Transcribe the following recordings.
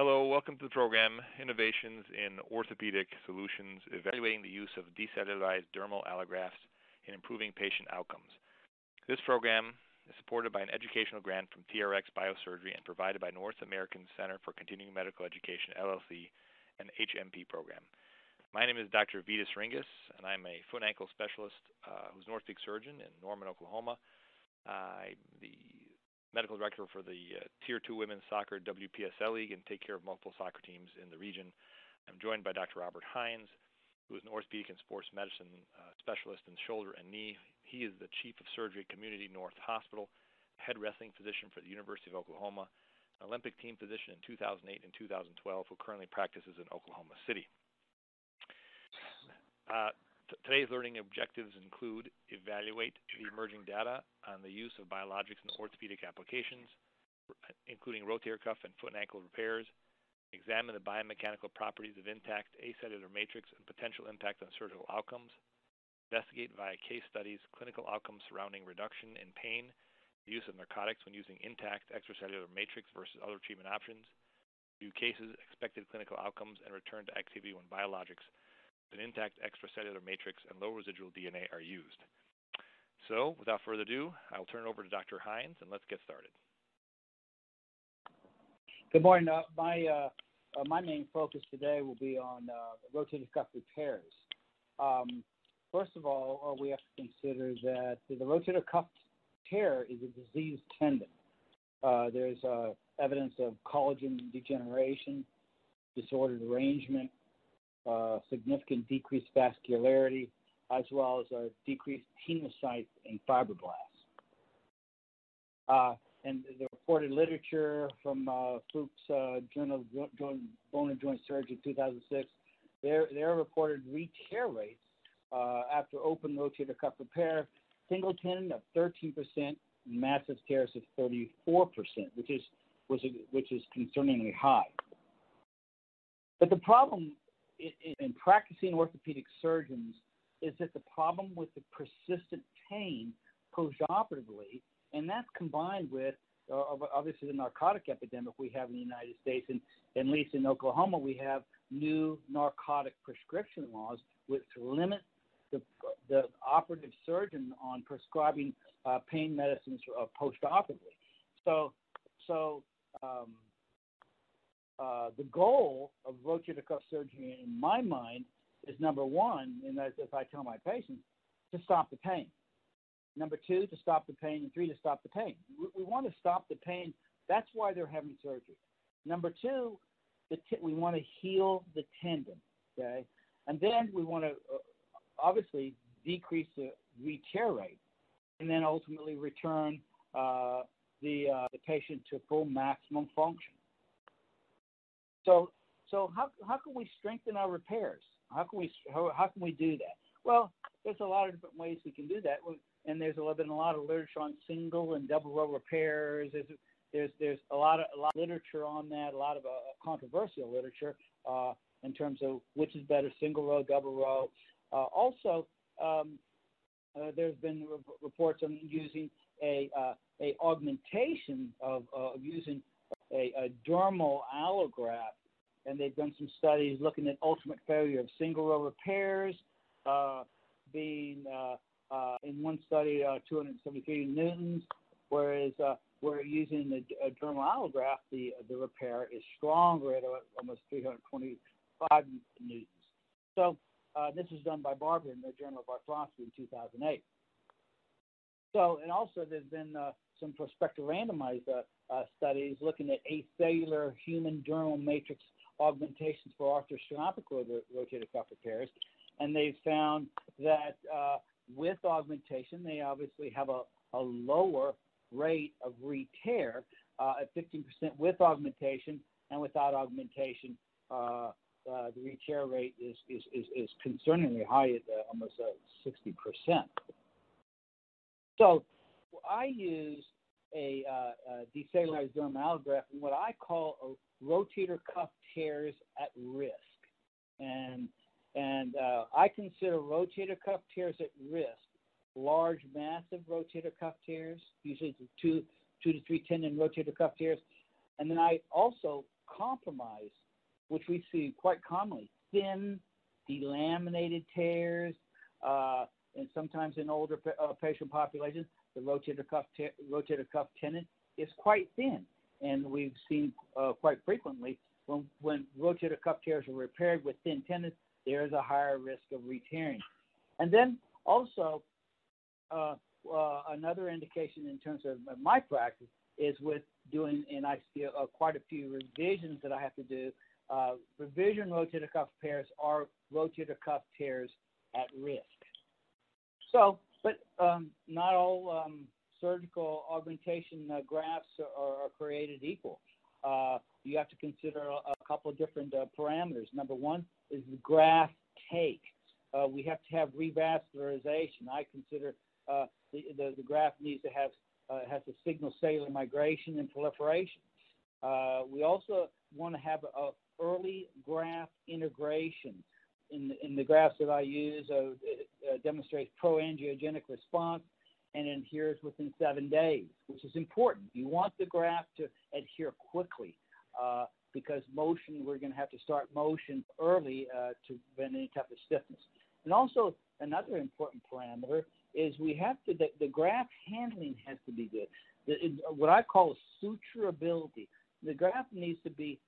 Hello, welcome to the program Innovations in Orthopedic Solutions, evaluating the use of decellularized dermal allografts in improving patient outcomes. This program is supported by an educational grant from TRX Biosurgery and provided by North American Center for Continuing Medical Education, LLC, and HMP program. My name is Dr. Vitas Ringus, and I'm a foot and ankle specialist uh, who's an orthopedic surgeon in Norman, Oklahoma. I'm the medical director for the uh, Tier 2 Women's Soccer WPSL League and take care of multiple soccer teams in the region. I'm joined by Dr. Robert Hines, who is an orthopedic and sports medicine uh, specialist in shoulder and knee. He is the chief of surgery at Community North Hospital, head wrestling physician for the University of Oklahoma, Olympic team physician in 2008 and 2012, who currently practices in Oklahoma City. Uh, today's learning objectives include evaluate the emerging data on the use of biologics in orthopedic applications, including rotator cuff and foot and ankle repairs, examine the biomechanical properties of intact acellular matrix and potential impact on surgical outcomes, investigate via case studies clinical outcomes surrounding reduction in pain, the use of narcotics when using intact extracellular matrix versus other treatment options, view cases, expected clinical outcomes, and return to activity when biologics an intact extracellular matrix and low residual DNA are used. So, without further ado, I'll turn it over to Dr. Hines and let's get started. Good morning. Uh, my uh, uh, my main focus today will be on uh, rotator cuff repairs. Um, first of all, uh, we have to consider that the rotator cuff tear is a diseased tendon. Uh, there's evidence of collagen degeneration, disordered arrangement, significant decreased vascularity, as well as a decreased tenocytes and fibroblasts. Uh, and the reported literature from Fuchs' uh, Journal of Bone and Joint Surgery 2006, their, reported re-tear rates uh, after open rotator cuff repair, single tendon of 13%, massive tears of 34%, which is, which which is concerningly high. But the problem in practicing orthopedic surgeons is that the problem with the persistent pain postoperatively, and that's combined with uh, obviously the narcotic epidemic we have in the United States, and at least in Oklahoma, we have new narcotic prescription laws which limit the, the operative surgeon on prescribing uh, pain medicines uh, postoperatively. So, so um, uh, the goal of rotator cuff surgery, in my mind, is number one, and as if I tell my patients, to stop the pain. Number two, to stop the pain, and three, to stop the pain. We, we want to stop the pain. That's why they're having surgery. Number two, t- we want to heal the tendon. Okay, and then we want to uh, obviously decrease the re-tear rate, and then ultimately return uh, the uh, the patient to full maximum function. So, so how, how can we strengthen our repairs? How can we how, how can we do that? Well, there's a lot of different ways we can do that, and there's been a lot of literature on single and double row repairs. There's there's there's a lot of a lot of literature on that, a lot of uh, controversial literature uh, in terms of which is better, single row, double row. Uh, also, um, uh, there's been re- reports on using a uh, a augmentation of, uh, of using a, a dermal allograft, and they've done some studies looking at ultimate failure of single row repairs, uh, being uh, uh, in one study uh, 273 newtons, whereas uh, we're using the dermal allograft, the the repair is stronger at almost 325 newtons. So uh, this was done by Barber in the Journal of Arthroscopy in 2008. So, and also there's been uh, some prospective randomized uh, uh, studies looking at acellular human dermal matrix augmentations for arthroscopic rotator cuff repairs, and they found that uh, with augmentation, they obviously have a, a lower rate of re-tear uh, at 15% with augmentation, and without augmentation, uh, uh, the re-tear rate is, is, is, is, concerningly high at almost 60%. So I use a, uh, a decellularized dermal allograft in what I call rotator cuff tears at risk. And, and uh, I consider rotator cuff tears at risk large, massive rotator cuff tears, usually two, two to three tendon rotator cuff tears. And then I also compromise, which we see quite commonly, thin, delaminated tears, uh, and sometimes in older uh, patient populations, the rotator cuff te- rotator cuff tendon is quite thin, and we've seen uh, quite frequently when when rotator cuff tears are repaired with thin tendons, there is a higher risk of re-tearing. And then also uh, uh, another indication in terms of my practice is with doing, and I see uh, quite a few revisions that I have to do. Uh, revision rotator cuff tears are rotator cuff tears at risk. So, but um, not all um, surgical augmentation uh, grafts are, are, created equal. Uh, you have to consider a, a couple of different uh, parameters. Number one is the graft take. Uh, we have to have revascularization. I consider uh, the, the, the, graft needs to have uh, has to signal cellular migration and proliferation. we also want to have a, a early graft integration in the, in the graphs that I use, uh, uh, demonstrates pro-angiogenic response and adheres within seven days, which is important. You want the graft to adhere quickly uh, because motion, we're going to have to start motion early uh, to prevent any type of stiffness. And also, another important parameter is we have to, the, the graft handling has to be good. The, it, what I call suturability. The graft needs to be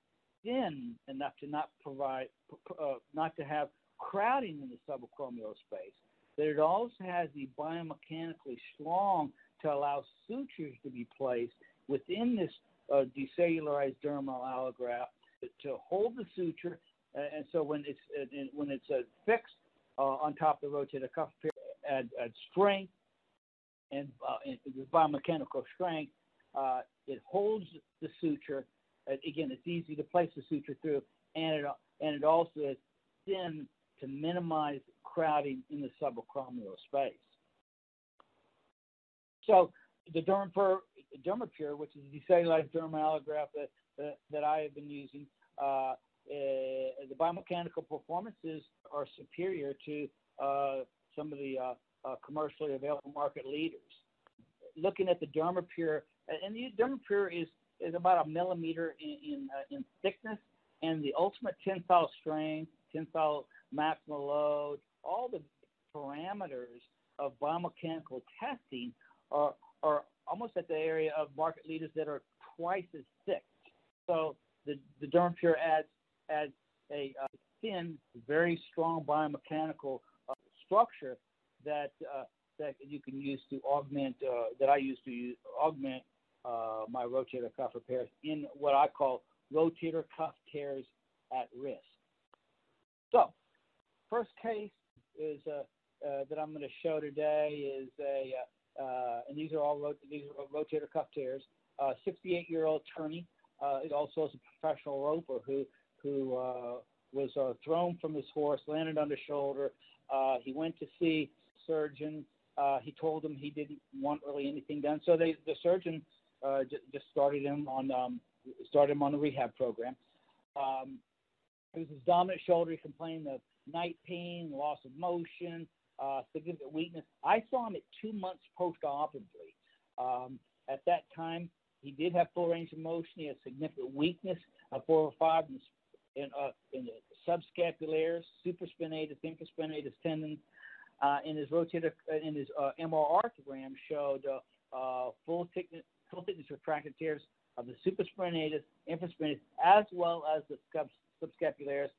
thin enough to not provide, uh, not to have crowding in the subacromial space, but it also has the biomechanically strong to allow sutures to be placed within this uh, decellularized dermal allograft to hold the suture. Uh, and so when it's uh, when it's uh, fixed uh, on top of the rotator cuff, add, add strength and, uh, and biomechanical strength. it holds the suture again, it's easy to place the suture through, and it and it also is thin to minimize crowding in the subacromial space. So the Dermapure, Dermapure which is the decellularized dermal allograft that, that, that, I have been using, uh, uh, the biomechanical performances are superior to uh, some of the uh, uh, commercially available market leaders. Looking at the Dermapure, and the Dermapure is is about a millimeter in in, uh, in thickness, and the ultimate tensile strength, tensile maximal load, all the parameters of biomechanical testing are are almost at the area of market leaders that are twice as thick. So the the Dermapure adds adds a uh, thin, very strong biomechanical uh, structure that uh, that you can use to augment uh, that I use to use, augment uh, my rotator cuff repairs in what I call rotator cuff tears at risk. So, first case is uh, uh, that I'm going to show today is a, uh, uh, and these are all rot- these are rotator cuff tears. 68 year old attorney, also is a professional roper who who was thrown from his horse, landed on the shoulder. he went to see surgeon. he told him he didn't want really anything done, so they, the surgeon uh, j- just started him on um, started him on the rehab program. Um, it was his dominant shoulder. He complained of night pain, loss of motion, uh, significant weakness. I saw him at two months post-operatively. Um, at that time, he did have full range of motion. He had significant weakness, uh, four or five in, in, uh, in the subscapularis, supraspinatus, infraspinatus tendons. Uh, in his rotator, uh, in his uh, showed uh, uh, full thickness, full thickness retracted tears of the supraspinatus, infraspinatus, as well as the subscapularis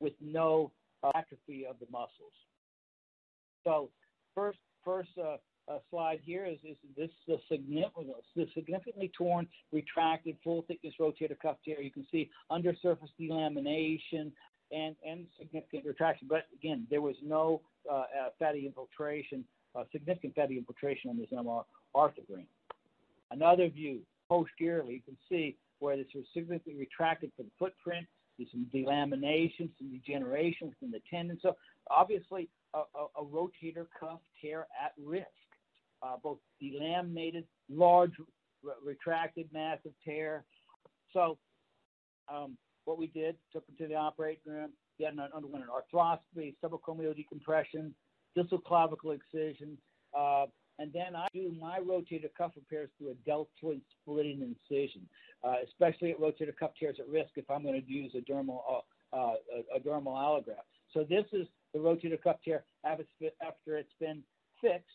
with no uh, atrophy of the muscles. So first, first uh, uh, slide here is, is this significant, the significantly torn, retracted, full thickness rotator cuff tear. You can see undersurface delamination and, and significant retraction. But again, there was no uh, uh fatty infiltration, uh, significant fatty infiltration on this MR arthrogram. Another view, posteriorly, you can see where this was significantly retracted for the footprint. There's some delamination, some degeneration within the tendon. So obviously, a, a, a rotator cuff tear at risk. Uh, both delaminated, large, re- retracted, massive tear. So um, what we did, took him to the operating room. He had an, underwent an arthroscopy, subacromial decompression, distal clavicle excision, uh, and then I do my rotator cuff repairs through a deltoid splitting incision, uh, especially at rotator cuff tears at risk if I'm going to use a dermal uh, uh, a, dermal allograft. So this is the rotator cuff tear after it's been fixed.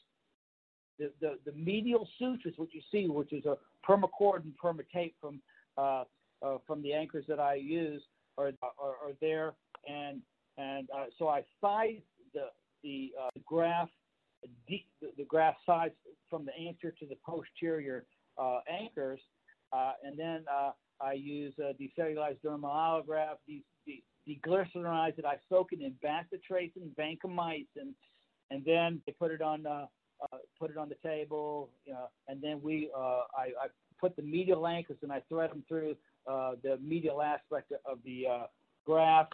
The, the, the medial sutures, what you see, which is a permacord and permatape from uh, uh, from the anchors that I use, are, are, are there, and and uh, so I size the the graft the, the graft size from the anterior to the posterior uh, anchors, uh, and then uh, I use uh, decellularized dermal allograft, de- de- deglycerize it, I soak it in bacitracin, vancomycin, and then I put it on uh, uh, put it on the table, you know, and then we uh, I, I put the medial anchors and I thread them through uh, the medial aspect of the uh, graft,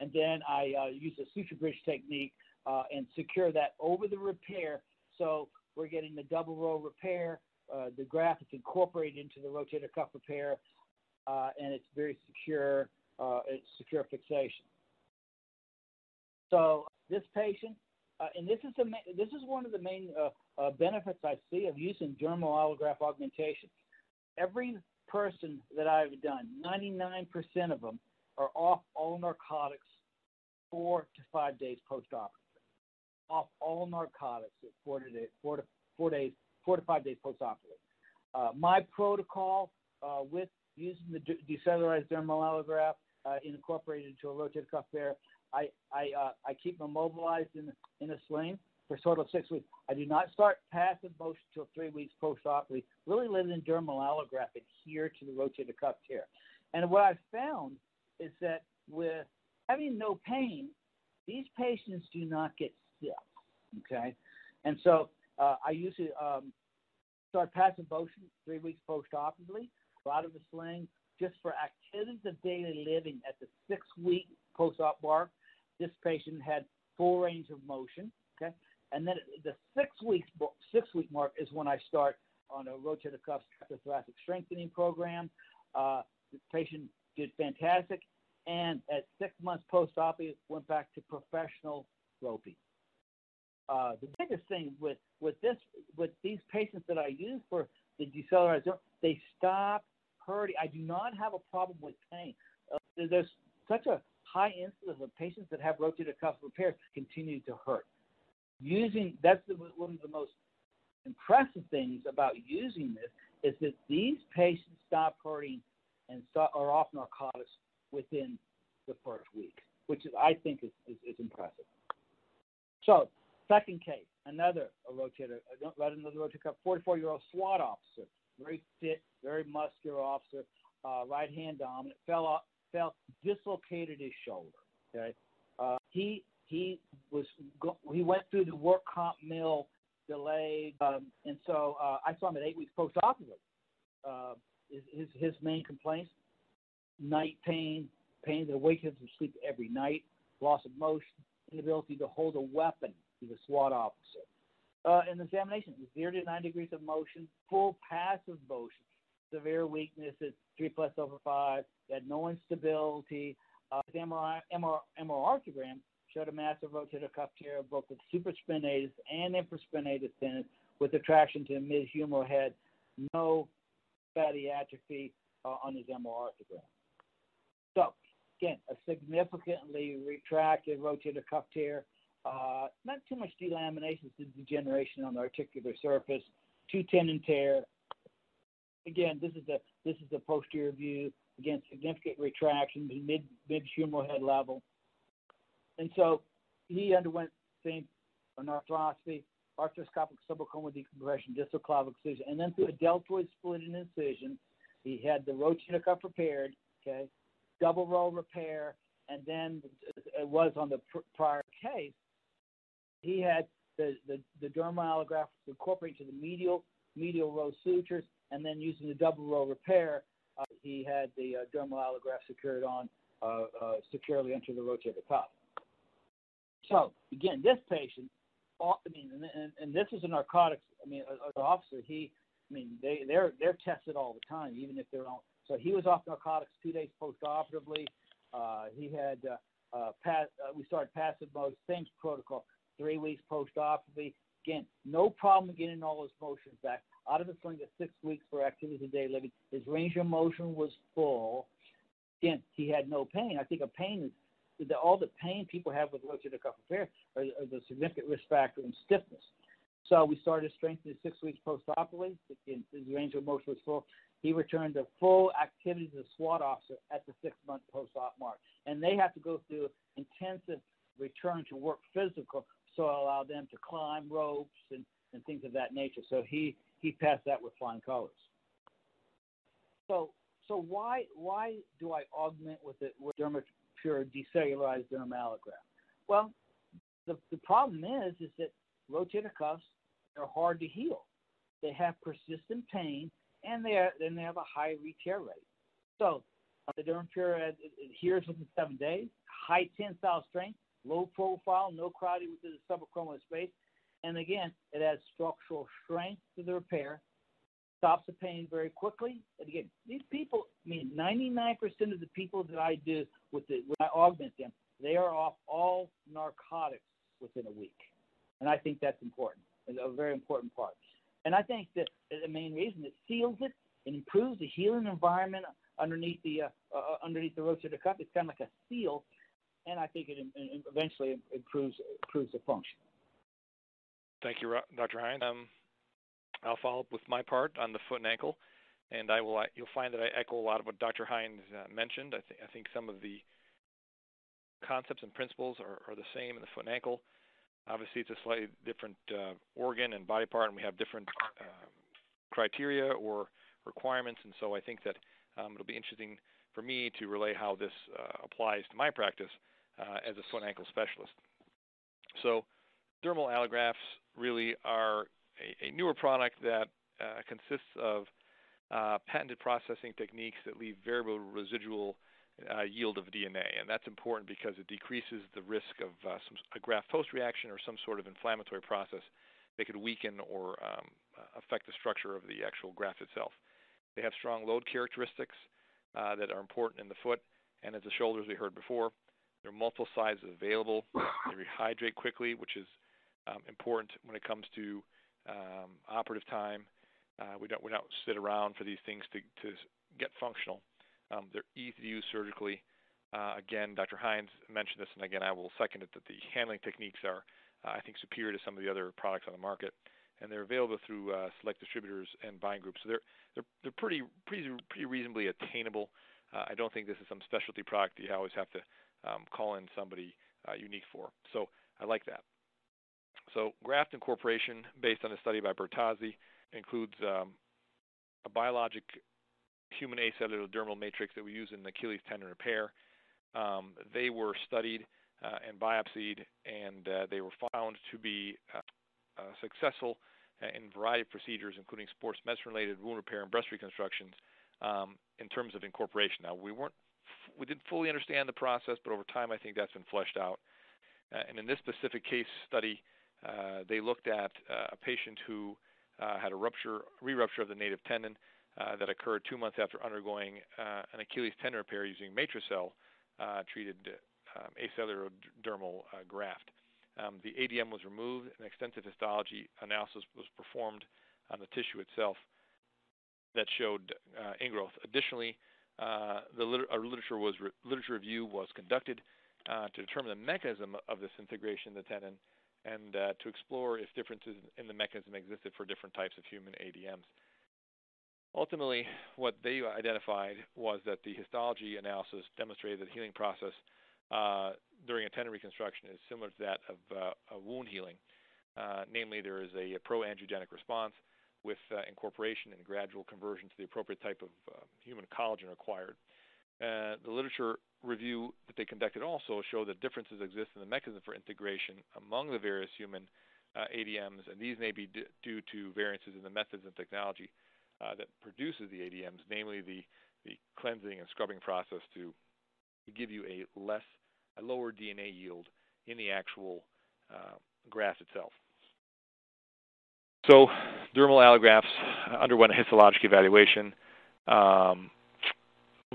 and then I uh, use a suture bridge technique uh, and secure that over the repair. So we're getting the double row repair. Uh, the graft is incorporated into the rotator cuff repair, uh, and it's very secure. Uh, it's secure fixation. So this patient, uh, and this is the this is one of the main uh, benefits I see of using dermal allograft augmentation. Every person that I've done, 99% of them are off all narcotics four to five days post-op off all narcotics at four to, day, four to, four days, four to five days postoperatively. Uh, my protocol uh, with using the decellularized dermal allograft uh, incorporated into a rotator cuff pair, I, I, uh, I keep them immobilized in, in a sling for total of six weeks. I do not start passive motion until three weeks postoperatively. Really let the dermal allograft adhere to the rotator cuff tear. And what I've found is that with having no pain, these patients do not get Okay, and so uh, I usually um, start passive motion three weeks post-operatively, the sling just for activities of daily living at the six-week post-op mark. This patient had full range of motion. Okay, and then the six weeks six week mark is when I start on a rotator cuff thoracic strengthening program. Uh, the patient did fantastic, and at six months post-op, went back to professional roping. Uh, the biggest thing with with this with these patients that I use for the decellularized, they stop hurting. I do not have a problem with pain. Uh, there's such a high incidence of patients that have rotator cuff repairs continue to hurt. Using that's the, one of the most impressive things about using this is that these patients stop hurting and stop, are off narcotics within the first week, which I think is, is, is impressive. So Second case, another a rotator, another rotator cuff, 44 year old SWAT officer, very fit, very muscular officer, uh, right hand dominant, fell off, fell, dislocated his shoulder. Okay, uh, he he was he went through the work comp mill delayed, um, and so uh, I saw him at eight weeks post. Uh, his his main complaints: night pain, pain that awakens him from sleep every night, loss of motion, inability to hold a weapon He's a SWAT officer. Uh, in examination, zero to nine degrees of motion, full passive motion, severe weakness at three plus over five, had no instability. Uh, his MRI, MR, arthrogram showed a massive rotator cuff tear of both the supraspinatus and infraspinatus tendon with attraction to the mid-humeral head, no fatty atrophy uh, on his MR arthrogram. So, again, a significantly retracted rotator cuff tear uh, not too much delamination, it's degeneration on the articular surface, two tendon tear. Again, this is the this is the posterior view. Again, significant retraction mid mid humeral head level, and so he underwent same an arthroscopy, arthroscopic subacromial decompression, distal clavicle excision, and then through a deltoid splitting incision, he had the rotator cuff repaired. Okay, double row repair, and then it was on the pr- prior case he had the, the, the dermal allograft incorporated to the medial medial row sutures, and then using the double row repair, uh, he had the uh, dermal allograft secured on uh, uh securely into the rotator cuff. So again, this patient, I mean, and, and, this is a narcotics. I mean, an officer. He, I mean, they they're they're tested all the time, even if they're on. So he was off narcotics two days post-operatively. Uh, he had uh, uh, pass, uh, we started passive mode, same protocol three weeks post-operatively, Again, no problem getting all his motions back. Out of the sling at six weeks for activities of daily living, his range of motion was full. Again, he had no pain. I think a pain is the, all the pain people have with rotator cuff repair are, are the significant risk factor in stiffness. So we started strengthening six weeks post-operatively. His range of motion was full. He returned to full activities as a SWAT officer at the six-month post-op mark. And they have to go through intensive return to work physical so allow them to climb ropes and, and things of that nature. So he, he passed that with flying colors. So so why why do I augment with it with DermaPure decellularized dermal allograft? Well, the, the problem is is that rotator cuffs are hard to heal. They have persistent pain and they are, and they have a high retear rate. So uh, the DermaPure adheres within seven days, high tensile strength, low profile, no crowding within the subacromial space, and again, it adds structural strength to the repair, stops the pain very quickly. And again, these people, I mean, 99% of the people that I do with the, when I augment them, they are off all narcotics within a week. And I think that's important, a very important part. And I think that the main reason it seals it, it improves the healing environment underneath the uh, uh, underneath the rotator cuff. It's kind of like a seal, and I think it, eventually improves improves the function. Thank you, Dr. Hines. Um, I'll follow up with my part on the foot and ankle, and I will. You'll find that I echo a lot of what Dr. Hines uh, mentioned. I, th- I think some of the concepts and principles are, are the same in the foot and ankle. Obviously, it's a slightly different uh, organ and body part, and we have different uh, criteria or requirements. And so I think that um, it'll be interesting for me to relay how this uh, applies to my practice uh, as a foot and ankle specialist. So dermal allografts really are a, a newer product that uh, consists of uh, patented processing techniques that leave variable residual uh, yield of DNA, and that's important because it decreases the risk of uh, some, a graft post reaction or some sort of inflammatory process that could weaken or um, affect the structure of the actual graft itself. They have strong load characteristics uh, that are important in the foot, and as the shoulders we heard before, there are multiple sizes available. They rehydrate quickly, which is um, important when it comes to um, operative time. Uh, we don't we don't sit around for these things to to get functional. Um, they're easy to use surgically. Uh, again, Dr. Hines mentioned this, and again, I will second it that the handling techniques are, uh, I think, superior to some of the other products on the market, and they're available through uh, select distributors and buying groups. So they're they're they're pretty pretty pretty reasonably attainable. Uh, I don't think this is some specialty product that you always have to um, call in somebody uh, unique for. So I like that. So graft incorporation, based on a study by Bertazzi, includes um, a biologic human acellular dermal matrix that we use in Achilles tendon repair. Um, they were studied uh, and biopsied, and uh, they were found to be uh, uh successful in a variety of procedures, including sports medicine-related wound repair and breast reconstructions, um, in terms of incorporation. Now, we weren't, we didn't fully understand the process, but over time, I think that's been fleshed out. Uh, and in this specific case study, uh, they looked at a patient who had a rupture, re-rupture of the native tendon uh, that occurred two months after undergoing uh, an Achilles tendon repair using Matracell uh, treated um, acellular dermal uh, graft. Um, the ADM was removed, and extensive histology analysis was performed on the tissue itself that showed uh, ingrowth. Additionally, the liter- literature was re- literature review was conducted to determine the mechanism of this integration of the tendon and to explore if differences in the mechanism existed for different types of human ADMs. Ultimately, what they identified was that the histology analysis demonstrated that the healing process uh, during a tendon reconstruction is similar to that of uh, wound healing. Uh, namely, there is a pro-angiogenic response with uh, incorporation and gradual conversion to the appropriate type of uh, human collagen required. Uh, the literature review that they conducted also showed that differences exist in the mechanism for integration among the various human ADMs, and these may be due to variances in the methods and technology uh, that produces the ADMs, namely the, cleansing and scrubbing process to, give you a less, a lower DNA yield in the actual uh, graft itself. So dermal allografts underwent a histologic evaluation um,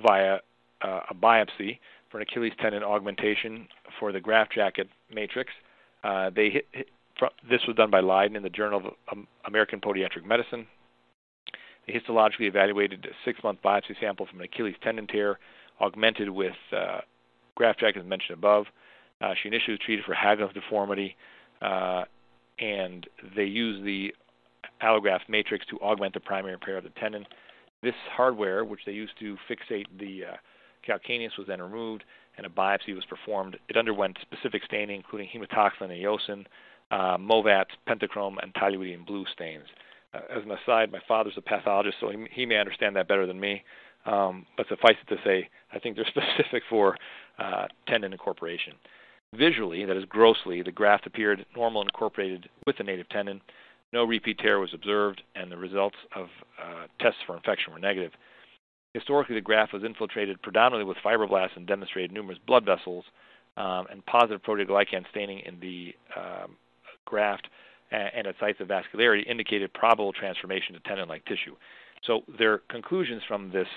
via uh, a biopsy for an Achilles tendon augmentation for the graft jacket matrix. Uh, they hit, hit, this was done by Leiden in the Journal of American Podiatric Medicine. They histologically evaluated a six-month biopsy sample from an Achilles tendon tear, augmented with uh, graft jacket, as mentioned above. Uh, she initially was treated for Haglund's deformity, uh, and they use the allograft matrix to augment the primary repair of the tendon. This hardware, which they used to fixate the uh, calcaneus, was then removed, and a biopsy was performed. It underwent specific staining, including hematoxylin and eosin, uh, Movats, pentachrome, and toluidine blue stains. Uh, as an aside, my father's a pathologist, so he, he may understand that better than me. Um, but suffice it to say, I think they're specific for uh, tendon incorporation. Visually, that is grossly, the graft appeared normal and incorporated with the native tendon. No repeat tear was observed, and the results of uh, tests for infection were negative. Historically, the graft was infiltrated predominantly with fibroblasts and demonstrated numerous blood vessels um, and positive proteoglycan staining in the um, graft and at sites of vascularity indicated probable transformation to tendon-like tissue. So their conclusions from this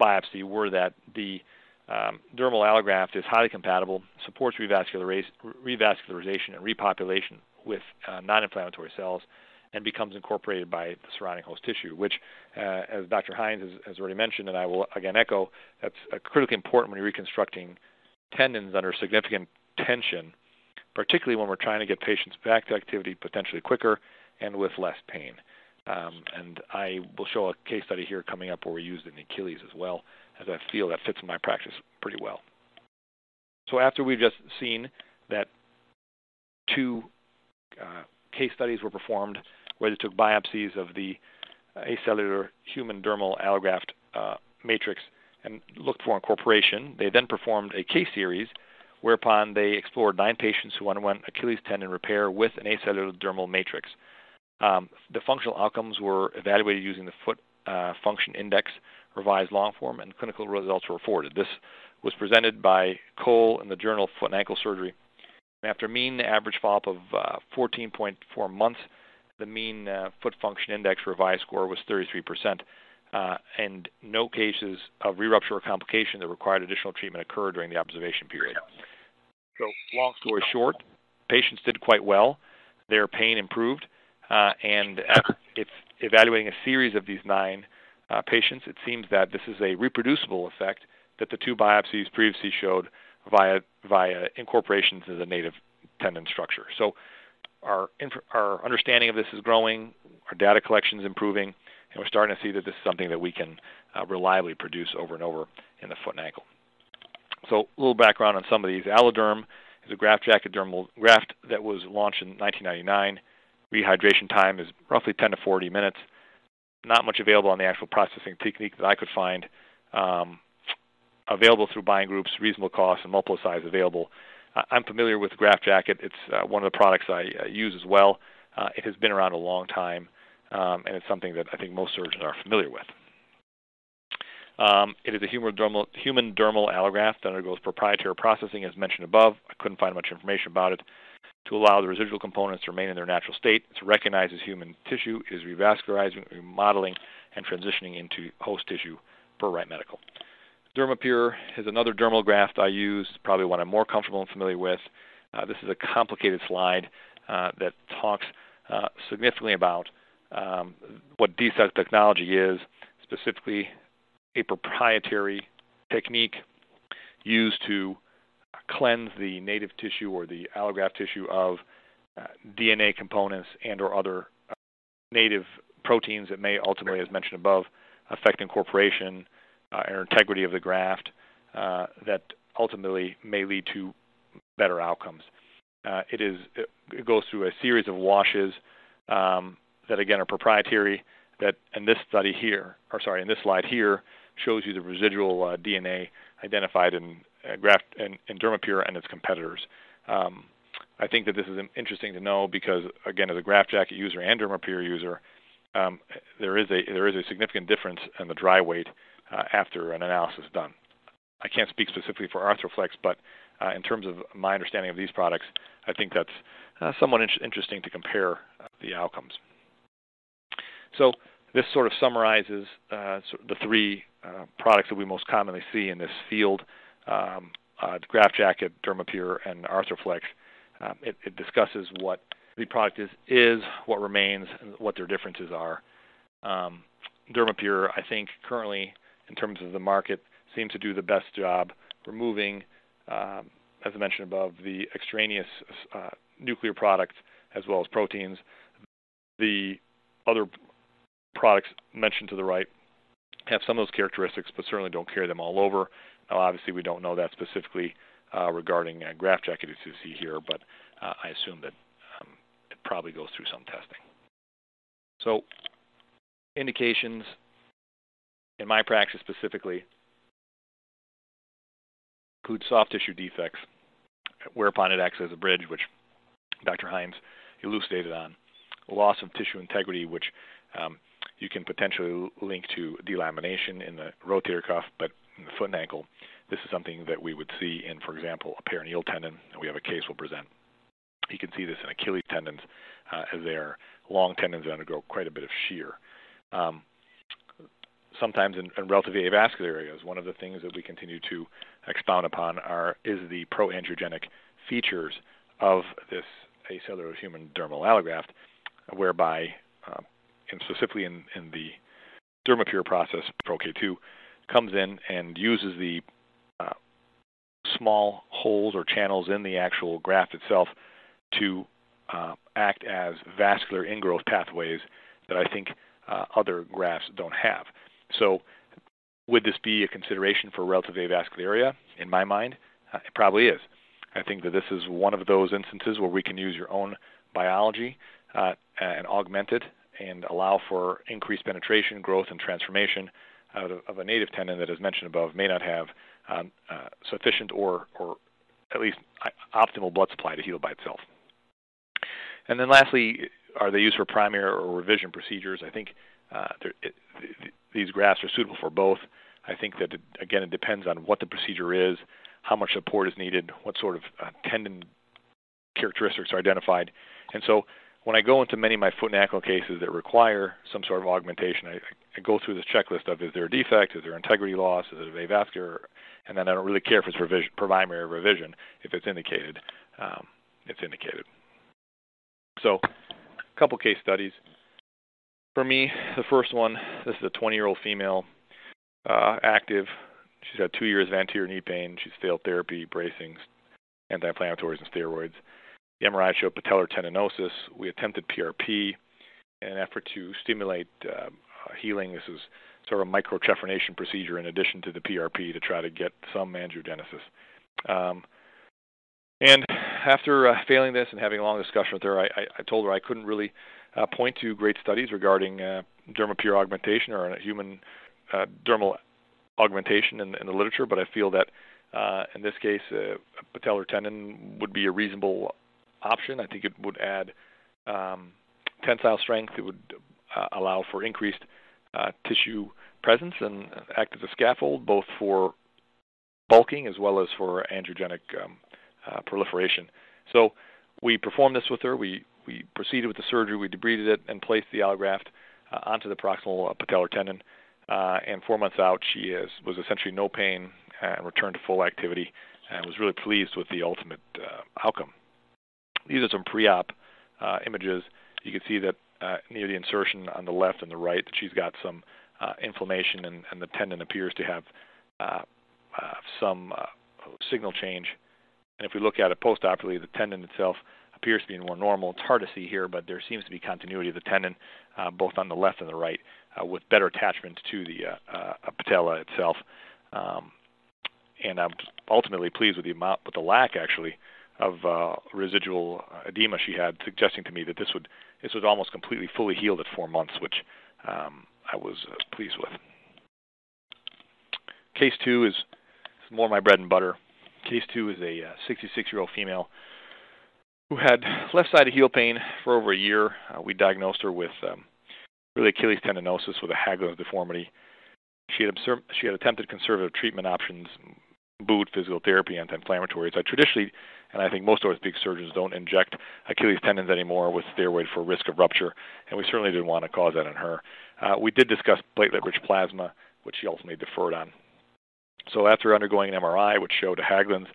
biopsy were that the um, dermal allograft is highly compatible, supports revascularization and repopulation with uh, non-inflammatory cells, and becomes incorporated by the surrounding host tissue, which, uh, as Dr. Hines has, has, already mentioned, and I will again echo, that's uh, critically important when you're reconstructing tendons under significant tension particularly when we're trying to get patients back to activity potentially quicker and with less pain. Um, and I will show a case study here coming up where we used it in Achilles as well, as I feel that fits my practice pretty well. So after we've just seen that two uh, case studies were performed where they took biopsies of the acellular human dermal allograft uh, matrix and looked for incorporation, they then performed a case series whereupon they explored nine patients who underwent Achilles tendon repair with an acellular dermal matrix. Um, the functional outcomes were evaluated using the Foot uh, Function Index revised long form, and clinical results were reported. This was presented by Cole in the Journal Foot and Ankle Surgery. After mean average follow-up of uh, 14.4 months, the mean uh, foot function index revised score was 33%, uh, and no cases of re-rupture or complication that required additional treatment occurred during the observation period. So, long story short, patients did quite well. Their pain improved, uh, and if evaluating a series of these nine uh, patients, it seems that this is a reproducible effect that the two biopsies previously showed via via incorporation into the native tendon structure. So, our our understanding of this is growing, our data collection is improving, and we're starting to see that this is something that we can uh, reliably produce over and over in the foot and ankle. So a little background on some of these. Alloderm is a graft jacket dermal graft that was launched in 1999. Rehydration time is roughly 10 to 40 minutes. Not much available on the actual processing technique that I could find. Um, available through buying groups, reasonable cost, and multiple size available. I'm familiar with Graft Jacket. It's uh, one of the products I uh, use as well. Uh, it has been around a long time, um, and it's something that I think most surgeons are familiar with. Um, it is a human dermal, human dermal allograft that undergoes proprietary processing, as mentioned above. I couldn't find much information about it. To allow the residual components to remain in their natural state, it's recognized as human tissue. It is revascularizing, remodeling, and transitioning into host tissue per Wright Medical. Dermapure is another dermal graft I use, probably one I'm more comfortable and familiar with. Uh, this is a complicated slide uh, that talks uh, significantly about um, what DCELL technology is, specifically a proprietary technique used to cleanse the native tissue or the allograft tissue of uh, DNA components and or other uh, native proteins that may ultimately, as mentioned above, affect incorporation uh, or integrity of the graft uh, that ultimately may lead to better outcomes. Uh, it is it goes through a series of washes um, that again are proprietary. That in this study here, or sorry, in this slide here, shows you the residual uh, DNA identified in graft and, in Dermapure and its competitors. Um, I think that this is interesting to know because, again, as a graft jacket user and Dermapure user, um, there is a there is a significant difference in the dry weight uh, after an analysis is done. I can't speak specifically for Arthroflex, but uh, in terms of my understanding of these products, I think that's uh, somewhat in- interesting to compare uh, the outcomes. So this sort of summarizes uh, the three uh, products that we most commonly see in this field, um, uh, Graft Jacket, Dermapure, and Arthroflex. Um, it, it, discusses what the product is, is what remains and what their differences are. Um, Dermapure, I think, currently in terms of the market, seems to do the best job removing, um, as I mentioned above, the extraneous uh, nuclear products as well as proteins. The other products mentioned to the right have some of those characteristics, but certainly don't carry them all over. Now, obviously, we don't know that specifically uh, regarding uh, graft jacket see here, but uh, I assume that um, it probably goes through some testing. So, indications in my practice specifically include soft tissue defects, whereupon it acts as a bridge, which Dr. Hines elucidated on, loss of tissue integrity, which um, you can potentially link to delamination in the rotator cuff, but in the foot and ankle, this is something that we would see in, for example, a peroneal tendon. We have a case we'll present. You can see this in Achilles tendons uh, as they are long tendons that undergo quite a bit of shear. Um, sometimes in, in relatively avascular areas, one of the things that we continue to expound upon are is the proangiogenic features of this acellular human dermal allograft, whereby, uh, and specifically in, in the Dermapure process, ProK2, comes in and uses the uh, small holes or channels in the actual graft itself to uh, act as vascular ingrowth pathways that I think uh, other grafts don't have. So, would this be a consideration for relative avascular area? In my mind, uh, it probably is. I think that this is one of those instances where we can use your own biology uh, and augment it and allow for increased penetration, growth, and transformation of, of a native tendon that, as mentioned above, may not have um, uh, sufficient or, or at least optimal blood supply to heal by itself. And then lastly, are they used for primary or revision procedures? I think uh, it, these grafts are suitable for both. I think that, it, again, it depends on what the procedure is, how much support is needed, what sort of uh, tendon characteristics are identified. And so when I go into many of my foot and ankle cases that require some sort of augmentation, I, I go through this checklist of is there a defect, is there integrity loss, is it avascular, and then I don't really care if it's revision, primary revision. If it's indicated, um, it's indicated. So, a couple case studies. For me, the first one, this is a 20-year-old female, uh, active. She's had two years of anterior knee pain. She's failed therapy, bracing, anti-inflammatories, and steroids. The MRI showed patellar tendinosis. We attempted PRP in an effort to stimulate uh, healing. This is sort of a microchephrination procedure in addition to the PRP to try to get some angiogenesis. Um, and after uh, failing this and having a long discussion with her, I, I, I told her I couldn't really uh, point to great studies regarding uh, dermapure augmentation or a human uh, dermal augmentation in, in, the literature, but I feel that uh, in this case, uh, a patellar tendon would be a reasonable option. I think it would add um, tensile strength. It would uh, allow for increased uh, tissue presence and act as a scaffold, both for bulking as well as for angiogenic um, uh, proliferation. So we performed this with her. We we proceeded with the surgery. We debrided it and placed the allograft uh, onto the proximal uh, patellar tendon. and four months out, she is, was essentially no pain and returned to full activity, and was really pleased with the ultimate outcome. These are some pre-op uh, images. You can see that uh, near the insertion on the left and the right that she's got some uh, inflammation and, and, the tendon appears to have uh, uh, some uh, signal change. And if we look at it postoperatively, the tendon itself appears to be more normal. It's hard to see here, but there seems to be continuity of the tendon both on the left and the right with better attachment to the patella itself. Um, and I'm ultimately pleased with the amount, with the lack actually of uh, residual edema she had, suggesting to me that this would this was almost completely fully healed at four months, which um, I was uh, pleased with. Case two is more my bread and butter. Case two is a 66-year-old uh, female who had left-sided heel pain for over a year. Uh, we diagnosed her with um, really Achilles tendinosis with a Haglund's deformity. She had, she had attempted conservative treatment options, boot, physical therapy, anti-inflammatories. I traditionally and I think most orthopedic surgeons don't inject Achilles tendons anymore with steroid for risk of rupture, and we certainly didn't want to cause that in her. Uh, we did discuss platelet-rich plasma, which she ultimately deferred on. So after undergoing an MRI, which showed a Haglund's,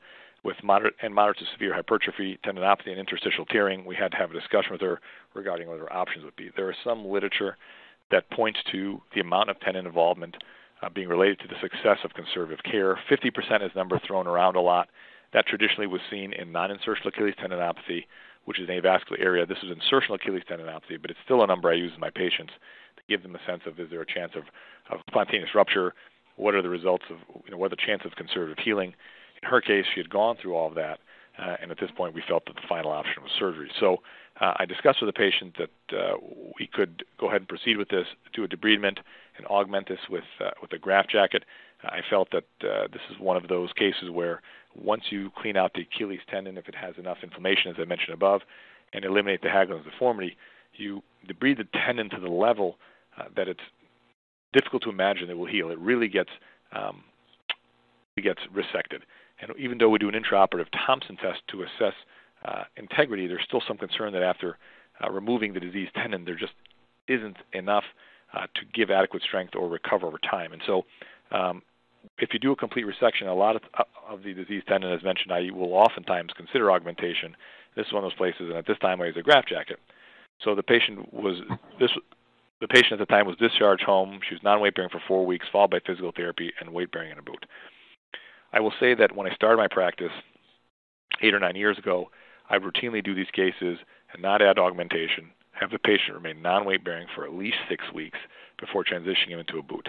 with moderate and moderate to severe hypertrophy, tendinopathy, and interstitial tearing. We had to have a discussion with her regarding what her options would be. There is some literature that points to the amount of tendon involvement uh, being related to the success of conservative care. 50% is a number thrown around a lot. That traditionally was seen in non-insertional Achilles tendinopathy, which is an avascular area. This is insertional Achilles tendinopathy, but it's still a number I use in my patients to give them a sense of is there a chance of, of spontaneous rupture? What are the results of, you know, what are the chances of conservative healing? In her case, she had gone through all of that, uh, and at this point, we felt that the final option was surgery. So uh, I discussed with the patient that uh, we could go ahead and proceed with this, do a debridement, and augment this with uh, with a graft jacket. I felt that uh, this is one of those cases where once you clean out the Achilles tendon, if it has enough inflammation, as I mentioned above, and eliminate the Haglund's deformity, you debride the tendon to the level uh, that it's difficult to imagine it will heal. It really gets um, it gets resected. And even though we do an intraoperative Thompson test to assess uh, integrity, there's still some concern that after uh, removing the diseased tendon, there just isn't enough uh, to give adequate strength or recover over time. And so, um, if you do a complete resection, a lot of, uh, of the diseased tendon, as mentioned, I will oftentimes consider augmentation. This is one of those places, and at this time I use a graft jacket. So the patient was this. The patient at the time was discharged home. She was non-weight bearing for four weeks, followed by physical therapy and weight bearing in a boot. I will say that when I started my practice eight or nine years ago, I routinely do these cases and not add augmentation, have the patient remain non-weight bearing for at least six weeks before transitioning him into a boot.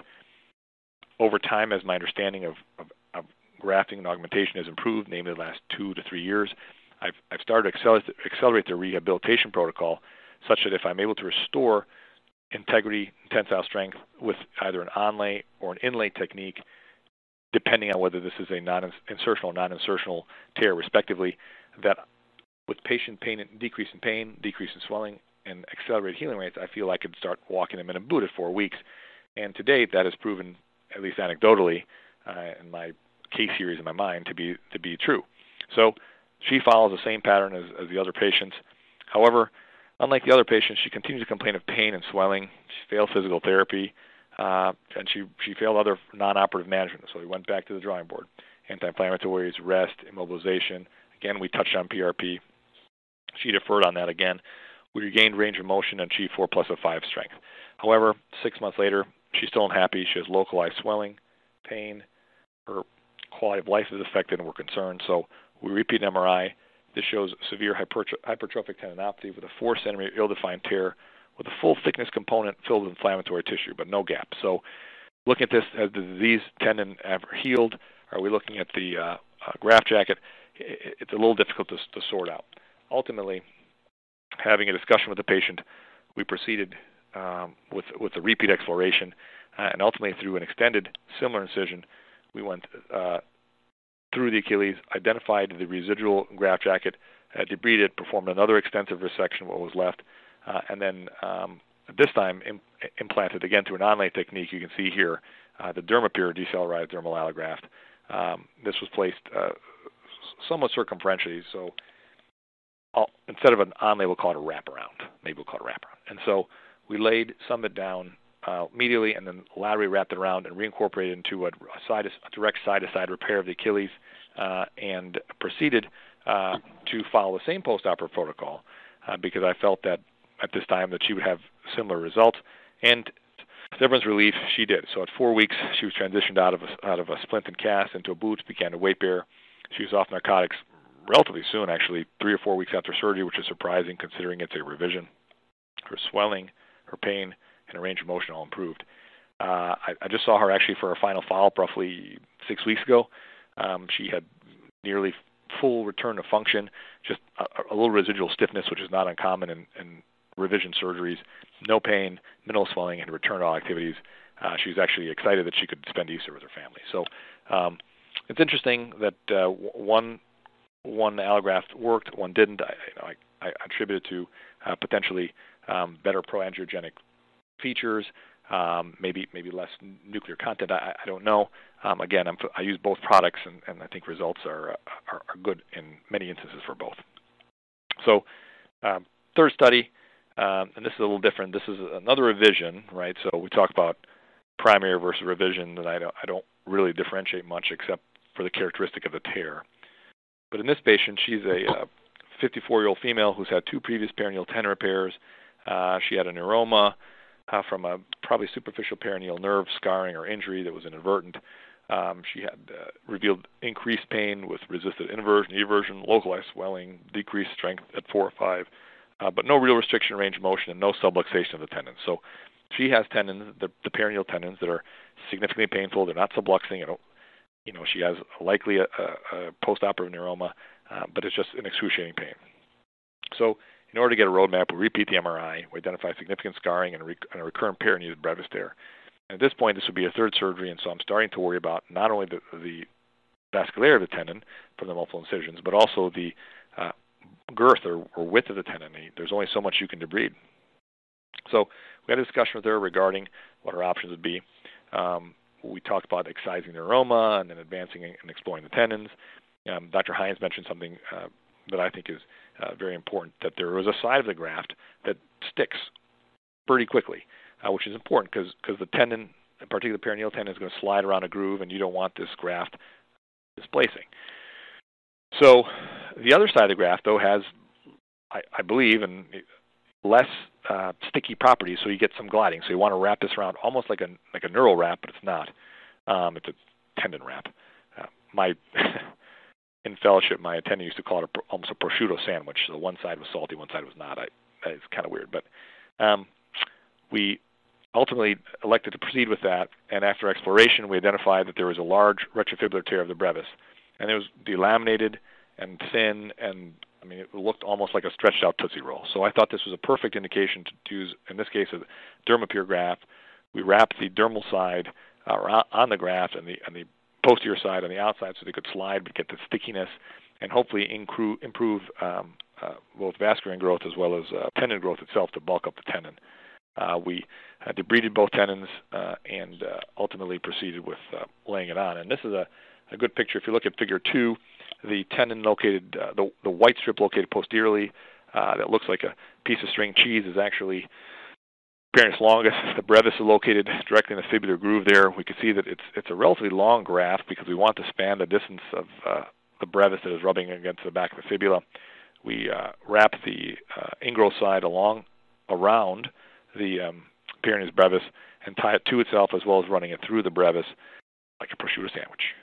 Over time, as my understanding of, of, of grafting and augmentation has improved, namely the last two to three years, I've, I've started to accelerate, accelerate the rehabilitation protocol such that if I'm able to restore integrity and tensile strength with either an onlay or an inlay technique, depending on whether this is a non-insertional or non-insertional tear, respectively, that with patient pain decrease in pain, decrease in swelling, and accelerated healing rates, I feel I could start walking them in a boot at four weeks. And to date, that has proven, at least anecdotally, uh, in my case series in my mind, to be to be true. So she follows the same pattern as, as the other patients. However, unlike the other patients, she continues to complain of pain and swelling. She failed physical therapy, uh, and she she failed other non-operative management. So we went back to the drawing board: anti-inflammatories, rest, immobilization. Again, we touched on PRP. She deferred on that again. We regained range of motion and achieved 4 plus of 5 strength. However, six months later, she's still unhappy. She has localized swelling, pain. Her quality of life is affected, and we're concerned. So we repeat an MRI. This shows severe hypertrophic tendinopathy with a 4 centimeter ill-defined tear with a full thickness component filled with inflammatory tissue, but no gap. So looking at this, has the disease tendon ever healed? Are we looking at the uh, uh, graft jacket? It's a little difficult to, to sort out ultimately, having a discussion with the patient, we proceeded um, with with the repeat exploration, uh, and ultimately through an extended similar incision, we went uh, through the Achilles, identified the residual graft jacket, uh, debrided it, performed another extensive resection of what was left, uh, and then um, this time Im- implanted again through an onlay technique. You can see here uh, the DermaPure decellularized dermal allograft. Um, this was placed uh, somewhat circumferentially, so Instead of an onlay, we'll call it a wraparound. Maybe we'll call it a wraparound. And so we laid some of it down uh, medially and then laterally wrapped it around and reincorporated into a, side, a direct side-to-side repair of the Achilles uh, and proceeded uh, to follow the same post-operative protocol uh, because I felt that at this time that she would have similar results. And to everyone's relief, she did. So at four weeks, she was transitioned out of a, out of a splint and cast into a boot, began to weight bear. She was off narcotics relatively soon, actually, three or four weeks after surgery, which is surprising considering it's a revision. Her swelling, her pain, and her range of motion all improved. Uh, I, I just saw her actually for her final follow-up roughly six weeks ago. Um, she had nearly full return of function, just a, a little residual stiffness, which is not uncommon in, in revision surgeries, no pain, minimal swelling, and return to all activities. Uh, she was actually excited that she could spend Easter with her family. So um, it's interesting that uh, one one allograft worked, one didn't. I, you know, I, I attribute it to uh, potentially um, better proangiogenic features, um, maybe maybe less nuclear content. I, I don't know. Um, again, I'm, i use both products, and, and, I think results are, uh, are, are good in many instances for both. So, um, third study, um, and this is a little different. This is another revision, right? So we talk about primary versus revision, and I don't I don't really differentiate much except for the characteristic of the tear. But in this patient, she's a 54-year-old female who's had two previous peroneal tendon repairs. Uh, she had a neuroma uh, from a probably superficial peroneal nerve scarring or injury that was inadvertent. Um, she had uh, revealed increased pain with resisted inversion, eversion, localized swelling, decreased strength at four or five, uh, but no real restriction range of motion and no subluxation of the tendons. So she has tendons, the, the peroneal tendons, that are significantly painful. They're not subluxing. I don't, you know, she has likely a, a, a postoperative neuroma, uh, but it's just an excruciating pain. So in order to get a roadmap, we repeat the MRI, we identify significant scarring and, re- and a recurrent peroneal brevis there. And at this point, this would be a third surgery, and so I'm starting to worry about not only the, the vascularity of the tendon from the multiple incisions, but also the uh, girth or, or, width of the tendon. There's only so much you can debride. So we had a discussion with her regarding what our options would be. Um, we talked about excising the neuroma and then advancing and exploring the tendons. Um, Dr. Hines mentioned something uh, that I think is uh, very important that there was a side of the graft that sticks pretty quickly, uh, which is important because because the tendon, in particular the peroneal tendon, is going to slide around a groove, and you don't want this graft displacing. So the other side of the graft, though, has, I, I believe, and less uh, sticky properties, so you get some gliding. So you want to wrap this around almost like a like a neural wrap, but it's not. Um, it's a tendon wrap. Uh, my in fellowship, my attending used to call it a, almost a prosciutto sandwich. So one side was salty, one side was not. I, it's kind of weird, but um, we ultimately elected to proceed with that. And after exploration, we identified that there was a large retrofibular tear of the brevis, and it was delaminated and thin, and I mean it looked almost like a stretched out tootsie roll. So I thought this was a perfect indication to use, in this case, a DermaPure graft. We wrapped the dermal side uh, on the graft, and the and the posterior side on the outside so they could slide but get the stickiness and hopefully improve um, uh, both vascular growth as well as uh, tendon growth itself to bulk up the tendon. Uh, we uh, debrided both tendons uh, and uh, ultimately proceeded with uh, laying it on. And this is a, a good picture. If you look at figure two, the tendon located, uh, the, the white strip located posteriorly uh, that looks like a piece of string cheese is actually Peroneus longus, the brevis is located directly in the fibular groove there. We can see that it's it's a relatively long graft because we want to span the distance of uh, the brevis that is rubbing against the back of the fibula. We uh, wrap the uh, side along around the um, Peroneus brevis and tie it to itself as well as running it through the brevis like a prosciutto sandwich.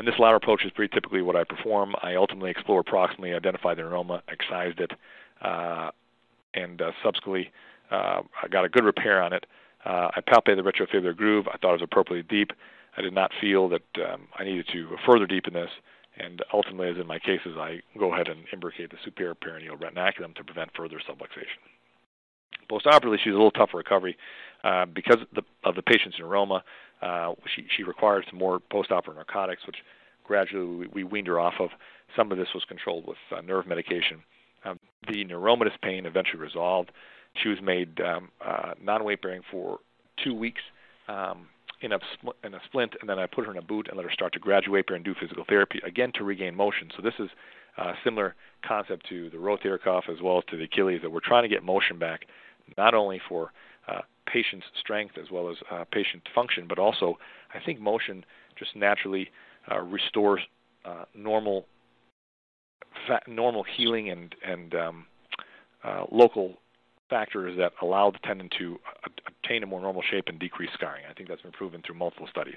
And this latter approach is pretty typically what I perform. I ultimately explore approximately, identify the neuroma, excised it, uh, and uh, subsequently uh, I got a good repair on it. Uh, I palpated the retrofibular groove. I thought it was appropriately deep. I did not feel that um, I needed to further deepen this. And ultimately, as in my cases, I go ahead and imbricate the superior peroneal retinaculum to prevent further subluxation. Postoperatively, she she's a little tougher recovery uh, because of the, of the patient's neuroma. Uh, she, she required some more postoperative narcotics, which gradually we, we weaned her off of. Some of this was controlled with uh, nerve medication. Um, the neuromatous pain eventually resolved. She was made um, uh, non-weight bearing for two weeks um, in a spl- in a splint, and then I put her in a boot and let her start to graduate bear and do physical therapy again to regain motion. So this is a similar concept to the rotator cuff as well as to the Achilles that we're trying to get motion back, not only for uh, patient's strength as well as uh, patient function, but also I think motion just naturally uh, restores uh, normal normal healing and and um, uh, local factors that allow the tendon to obtain a more normal shape and decrease scarring. I think that's been proven through multiple studies.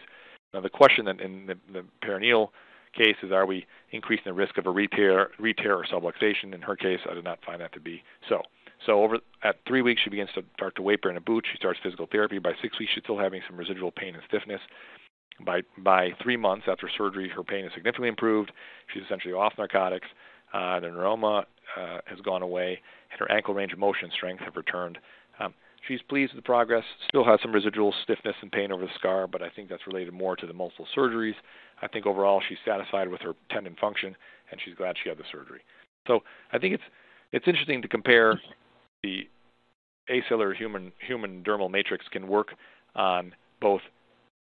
Now, the question that in the, the peroneal case is, are we increasing the risk of a re-tear, re-tear or subluxation? In her case, I did not find that to be so. So over at three weeks, she begins to start to bear in a boot. She starts physical therapy. By six weeks, she's still having some residual pain and stiffness. By by three months after surgery, her pain is significantly improved. She's essentially off narcotics. Uh, the neuroma uh, has gone away, and her ankle range of motion strength have returned. Um, she's pleased with the progress. Still has some residual stiffness and pain over the scar, but I think that's related more to the multiple surgeries. I think overall she's satisfied with her tendon function, and she's glad she had the surgery. So I think it's it's interesting to compare the acellular human human dermal matrix can work on both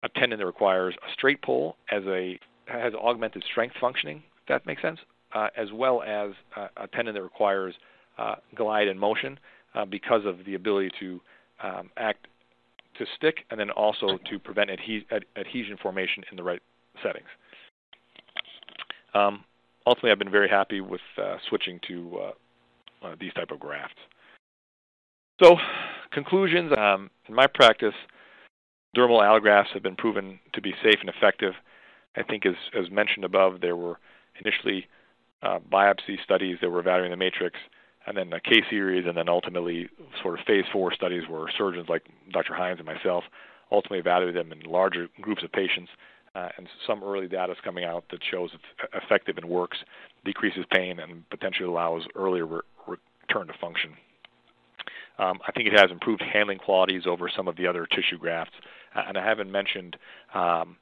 a tendon that requires a straight pull as a has augmented strength functioning. If that makes sense, uh, as well as uh, a tendon that requires uh, glide and motion uh, because of the ability to um, act to stick and then also to prevent adhe- ad- adhesion formation in the right settings. Um, ultimately, I've been very happy with uh, switching to uh, these type of grafts. So, conclusions. Um, in my practice, dermal allografts have been proven to be safe and effective. I think, as, as mentioned above, there were initially uh, biopsy studies that were evaluating the matrix, and then a case series, and then ultimately sort of phase four studies where surgeons like Dr. Hines and myself ultimately evaluated them in larger groups of patients. Uh, and some early data is coming out that shows it's effective and works, decreases pain, and potentially allows earlier re- return to function. Um, I think it has improved handling qualities over some of the other tissue grafts. Uh, and I haven't mentioned um,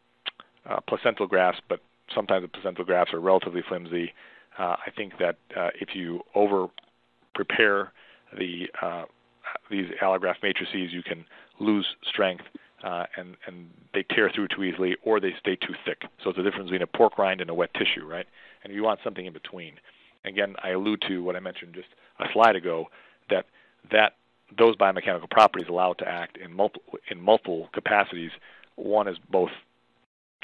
uh, placental grafts, but sometimes the placental grafts are relatively flimsy. Uh, I think that uh, if you over prepare the uh, these allograft matrices, you can lose strength uh, and and they tear through too easily, or they stay too thick. So it's the difference between a pork rind and a wet tissue, right? And you want something in between. Again, I allude to what I mentioned just a slide ago that that those biomechanical properties allow it to act in multiple in multiple capacities. One is both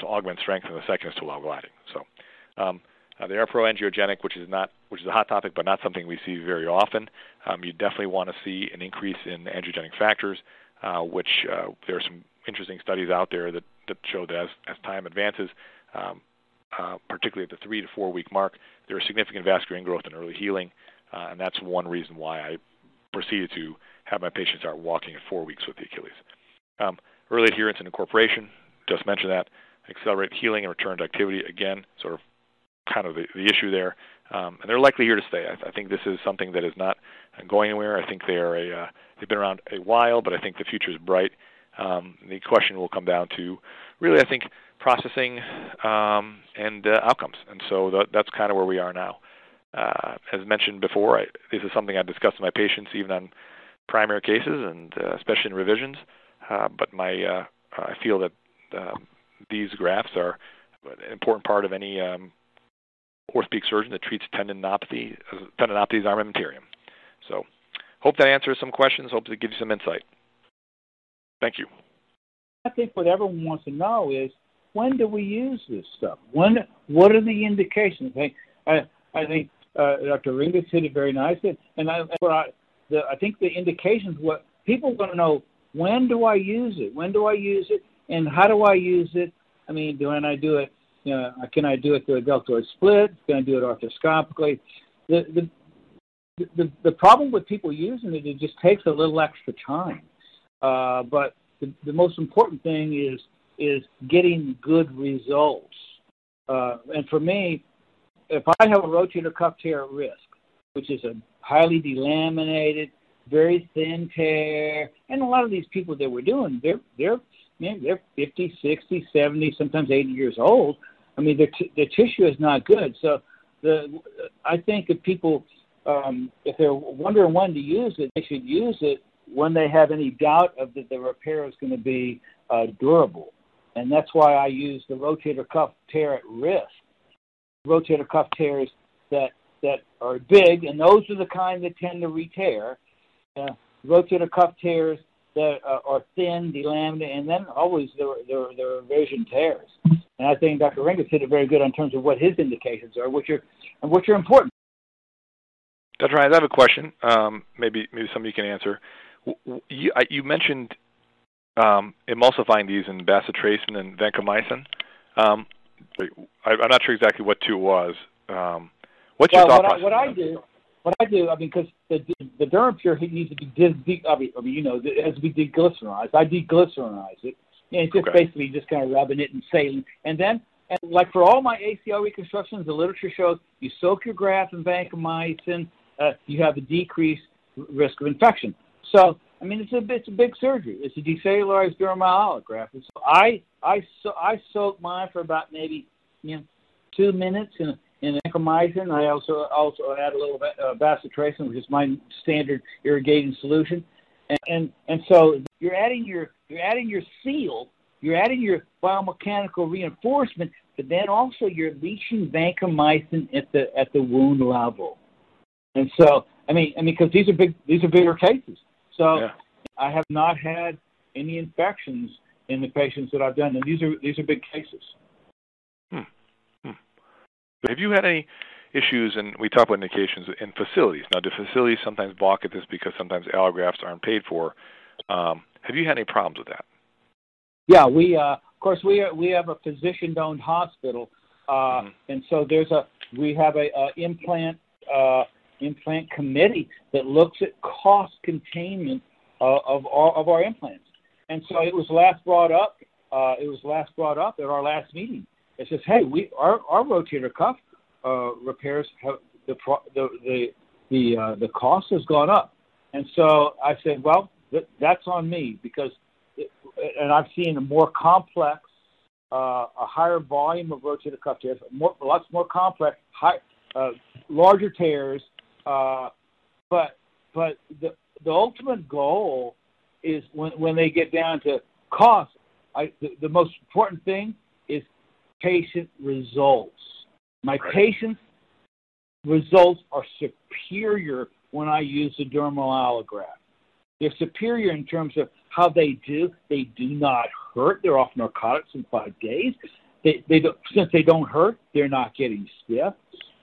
to augment strength, and the second is to allow gliding. So um, uh, they are proangiogenic, which is not which is a hot topic, but not something we see very often. Um, you definitely want to see an increase in angiogenic factors, uh, which uh, there are some interesting studies out there that, that show that as, as time advances, um, uh, particularly at the three to four week mark, there is significant vascular ingrowth and early healing, uh, and that's one reason why I proceeded to have my patients start walking at four weeks with the Achilles. Um, early adherence and incorporation, just mentioned that. Accelerate healing and return to activity, again, sort of kind of the, the issue there. Um, and they're likely here to stay. I, I, think this is something that is not going anywhere. I think they are a uh, they've been around a while, but I think the future is bright. Um, the question will come down to really, I think, processing um, and uh, outcomes. And so that, that's kind of where we are now. Uh, as mentioned before, I, this is something I discuss with my patients even on primary cases and uh, especially in revisions. Uh, but my uh, I feel that um, these grafts are an important part of any um, orthopedic surgeon that treats tendinopathy, tendinopathies armamentarium. So, hope that answers some questions. Hope to give you some insight. Thank you. I think what everyone wants to know is when do we use this stuff? When? What are the indications? I, I, I think uh, Dr. Ringus hit it very nicely, and I, I, the, I think the indications. What people want to know: when do I use it? When do I use it? And how do I use it? I mean, do I do it you know, can I do it through a deltoid split? Can I do it arthroscopically? The, the, the, the problem with people using it, it just takes a little extra time. Uh, but the, the most important thing is is getting good results. Uh, and for me, if I have a rotator cuff tear at risk, which is a highly delaminated, very thin tear, and a lot of these people that we're doing, they're they're man, they're 50, 60, 70, sometimes 80 years old. I mean, the, t- the tissue is not good. So the I think if people, um, if they're wondering when to use it, they should use it when they have any doubt of that the repair is going to be uh, durable. And that's why I use the rotator cuff tear at risk. Rotator cuff tears that that are big, and those are the kind that tend to re-tear. Uh, rotator cuff tears that uh, are thin, delaminated, and then always there there there are revision tears. And I think Dr. Ringus hit it very good in terms of what his indications are, which are and which are important. Dr. Ryan, I have a question. Um, maybe maybe you can answer. You, you mentioned um, emulsifying these in bacitracin and vancomycin. Um, I, am not sure exactly what two was. Um, what's well, your thought what process? I, what I do, what I do, I mean, because the the DermaPure needs to be de, de, I mean, you know, it has to be deglycerinized. I deglycerinize it, and it's just Okay. basically just kind of rubbing it and saline. And then, and like for all my ACL reconstructions, the literature shows you soak your graft in vancomycin, uh, you have a decreased risk of infection. So, I mean, it's a it's a big surgery. It's a decellularized dermal. And so I I so I soak mine for about maybe you know two minutes in in vancomycin. I also also add a little bit uh, bacitracin, which is my standard irrigating solution. And, and and so you're adding your you're adding your seal, you're adding your biomechanical reinforcement, but then also you're leaching vancomycin at the at the wound level. And so I mean I mean because these are big these are bigger cases. So Yeah. I have not had any infections in the patients that I've done, and these are these are big cases. Have you had any issues, and we talk about indications in facilities. Now, do facilities sometimes balk at this because sometimes allografts aren't paid for? Um, have you had any problems with that? Yeah, we uh, of course we are, we have a physician-owned hospital, uh, mm-hmm. and so there's a we have a, a implant uh, implant committee that looks at cost containment uh, of all of our implants. And so it was last brought up. Uh, it was last brought up at our last meeting. It says, "Hey, we our our rotator cuff uh, repairs have the the the the, uh, the cost has gone up." And so I said, "Well, th- that's on me because," it, and I've seen a more complex, uh, a higher volume of rotator cuff tears, more lots more complex, high, uh, larger tears. Uh, but but the the ultimate goal is when when they get down to cost. I, the, the most important thing patient results. My right. patients' results are superior when I use the dermal allograft. They're superior in terms of how they do. They do not hurt. They're off narcotics in five days. They, they don't, since they don't hurt, they're not getting stiff,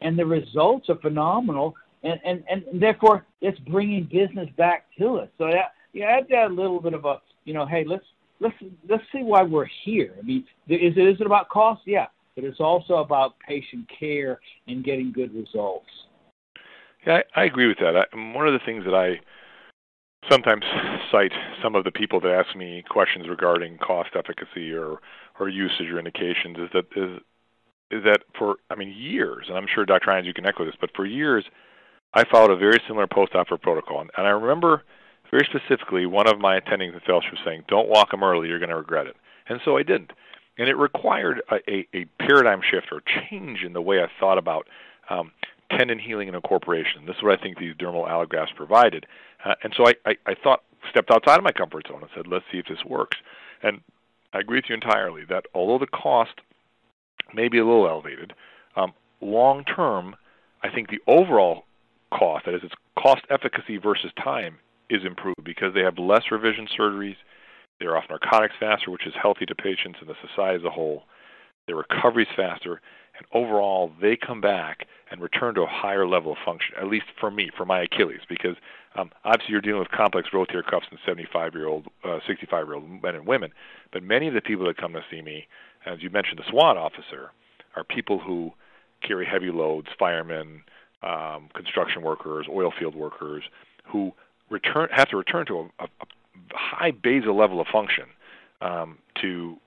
and the results are phenomenal. And, and, and therefore, it's bringing business back to us. So that yeah, add that a little bit of a, you know, hey, let's let's let's see why we're here. I mean, is it is it about cost? Yeah, but it's also about patient care and getting good results. Yeah, I, I agree with that. I, one of the things that I sometimes cite some of the people that ask me questions regarding cost efficacy or or usage or indications is that is is that for I mean years, and I'm sure Dr. Hines you can echo this, but for years I followed a very similar post-op protocol, and I remember very specifically one of my attendings in fellowship saying, "Don't walk them early; you're going to regret it." And so I didn't, and it required a, a, a paradigm shift or change in the way I thought about um, tendon healing and incorporation. This is what I think these dermal allografts provided, uh, and so I, I, I thought stepped outside of my comfort zone and said, "Let's see if this works." And I agree with you entirely that although the cost may be a little elevated, um, long term, I think the overall cost, that is, its cost efficacy versus time, is improved because they have less revision surgeries. They're off narcotics faster, which is healthy to patients and the society as a whole. Their recovery is faster, and overall, they come back and return to a higher level of function. At least for me, for my Achilles, because um, obviously you're dealing with complex rotator cuffs in 75-year-old, uh, 65-year-old men and women. But many of the people that come to see me, as you mentioned, the SWAT officer, are people who carry heavy loads, firemen, um, construction workers, oil field workers, who return have to return to a, a, high basal level of function um, to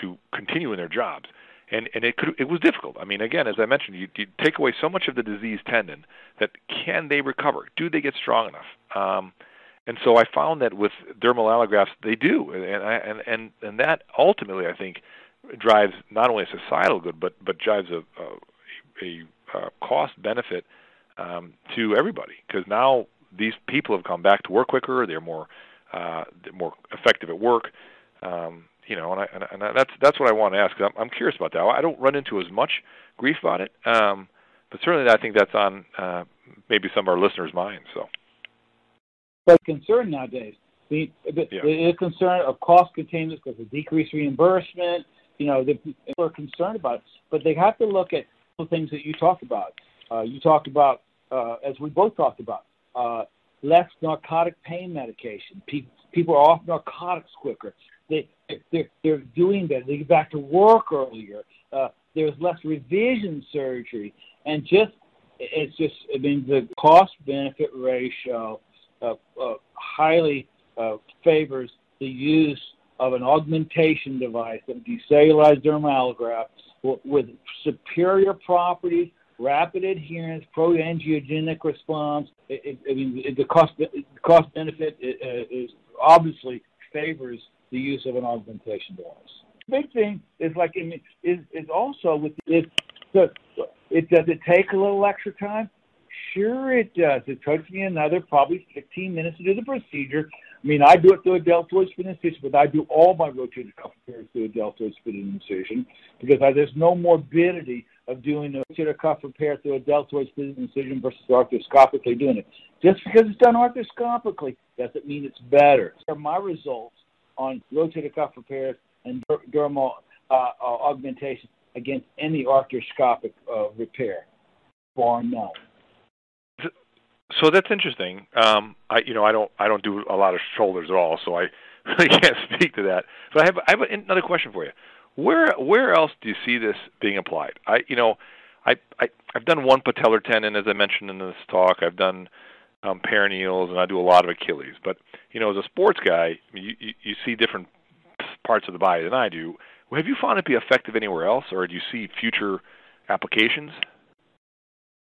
to continue in their jobs. And and it could it was difficult. I mean, again, as I mentioned, you, you take away so much of the diseased tendon that can they recover? Do they get strong enough? Um, and so I found that with dermal allografts, they do, and and and and that ultimately, I think, drives not only a societal good, but but drives a a, a, a cost benefit um, to everybody because now these people have come back to work quicker. They're more uh, they're more effective at work. Um, you know, and, I, and, I, that's that's what I want to ask. I'm, I'm curious about that. I don't run into as much grief about it, um, but certainly I think that's on uh, maybe some of our listeners' minds. So, but concern nowadays, the the, yeah. the concern of cost containment because of decreased reimbursement. You know, the, people are concerned about it, but they have to look at the things that you talked about. Uh, you talked about, uh, as we both talked about, uh, less narcotic pain medication. People, people are off narcotics quicker. They, they're, they're doing better. They get back to work earlier. Uh, there's less revision surgery. And just, it's just, I mean, the cost benefit ratio uh, uh, highly uh, favors the use of an augmentation device, a decellularized dermal allograft, with superior properties rapid adherence, pro-angiogenic response. It, it, I mean, it, the cost cost benefit uh, uh, is obviously favors the use of an augmentation device. Big thing is like is is also with it. The, it does it take a little extra time? Sure, it does. It takes me another probably 15 minutes to do the procedure. I mean, I do it through a deltoid split incision, but I do all my rotator cuff repairs through a deltoid split incision because I, there's no morbidity of doing a rotator cuff repair through a deltoid incision versus arthroscopically doing it. Just because it's done arthroscopically doesn't mean it's better. So my results on rotator cuff repairs and dermal uh, uh, augmentation against any arthroscopic uh, repair, bar none. So that's interesting. Um, I, you know, I don't, I don't do a lot of shoulders at all, so I really can't speak to that. But I have, I have another question for you. Where, where else do you see this being applied? I, you know, I, I, I've done one patellar tendon, as I mentioned in this talk. I've done um, peroneals, and I do a lot of Achilles. But you know, as a sports guy, you, you, you see different parts of the body than I do. Have you found it be effective anywhere else, or do you see future applications?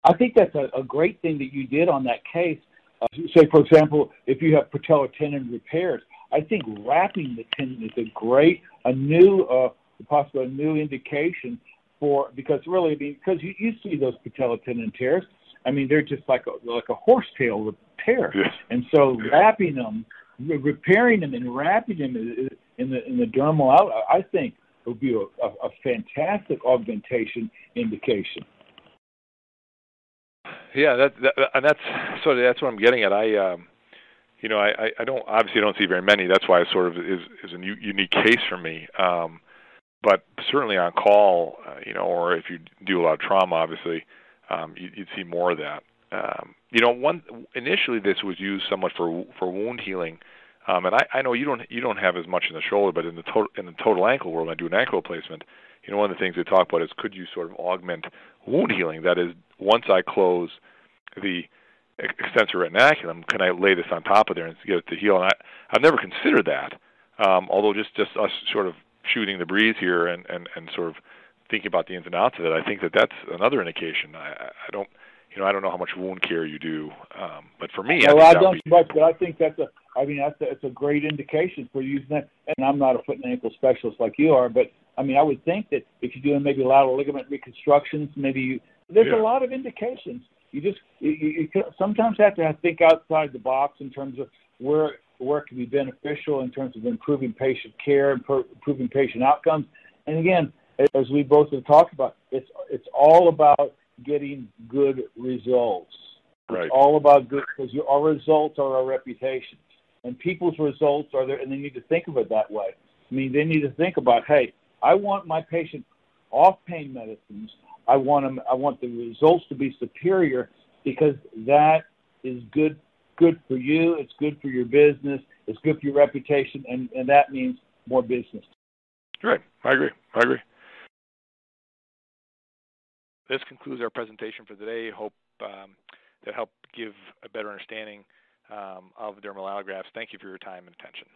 I think that's a, a great thing that you did on that case. Uh, say, for example, if you have patellar tendon repairs, I think wrapping the tendon is a great, a new, uh, possibly a new indication for because really, I mean, because you, you see those patellar tendon tears. I mean, they're just like a like a horsetail tear, and so wrapping them, repairing them, and wrapping them in the in the dermal out, I think would be a, a, a fantastic augmentation indication. Yeah, that, that and that's so that's what I'm getting at. I, um, you know, I, I don't obviously don't see very many. That's why it sort of is is a new, unique case for me. Um, but certainly on call, uh, you know, or if you do a lot of trauma, obviously, um, you, you'd see more of that. Um, you know, one initially this was used somewhat for for wound healing, um, and I, I know you don't you don't have as much in the shoulder, but in the total in the total ankle world, I do an ankle replacement. You know, one of the things they talk about is could you sort of augment wound healing? That is, once I close the extensor retinaculum, can I lay this on top of there and get it to heal? And I, I've never considered that. Um, although just just us sort of shooting the breeze here and, and, and sort of thinking about the ins and outs of it, I think that that's another indication. I, I don't, you know, I don't know how much wound care you do, um, but for me, well, I, I don't much, but I think that's a, I mean, that's a, it's a great indication for using that. And I'm not a foot and ankle specialist like you are, but I mean, I would think that if you're doing maybe lateral ligament reconstructions, maybe you, there's yeah. a lot of indications. You just you, you, you sometimes have to think outside the box in terms of where where it can be beneficial in terms of improving patient care, and improving patient outcomes. And again, as we both have talked about, it's it's all about getting good results. Right. It's all about good because our results are our reputation, and people's results are there, and they need to think of it that way. I mean, they need to think about, hey, I want my patient off pain medicines. I want them. I want the results to be superior because that is good good for you. It's good for your business. It's good for your reputation, and and that means more business. Right. I agree. I agree. This concludes our presentation for today. Hope um, that helped give a better understanding um, of dermal allografts. Thank you for your time and attention.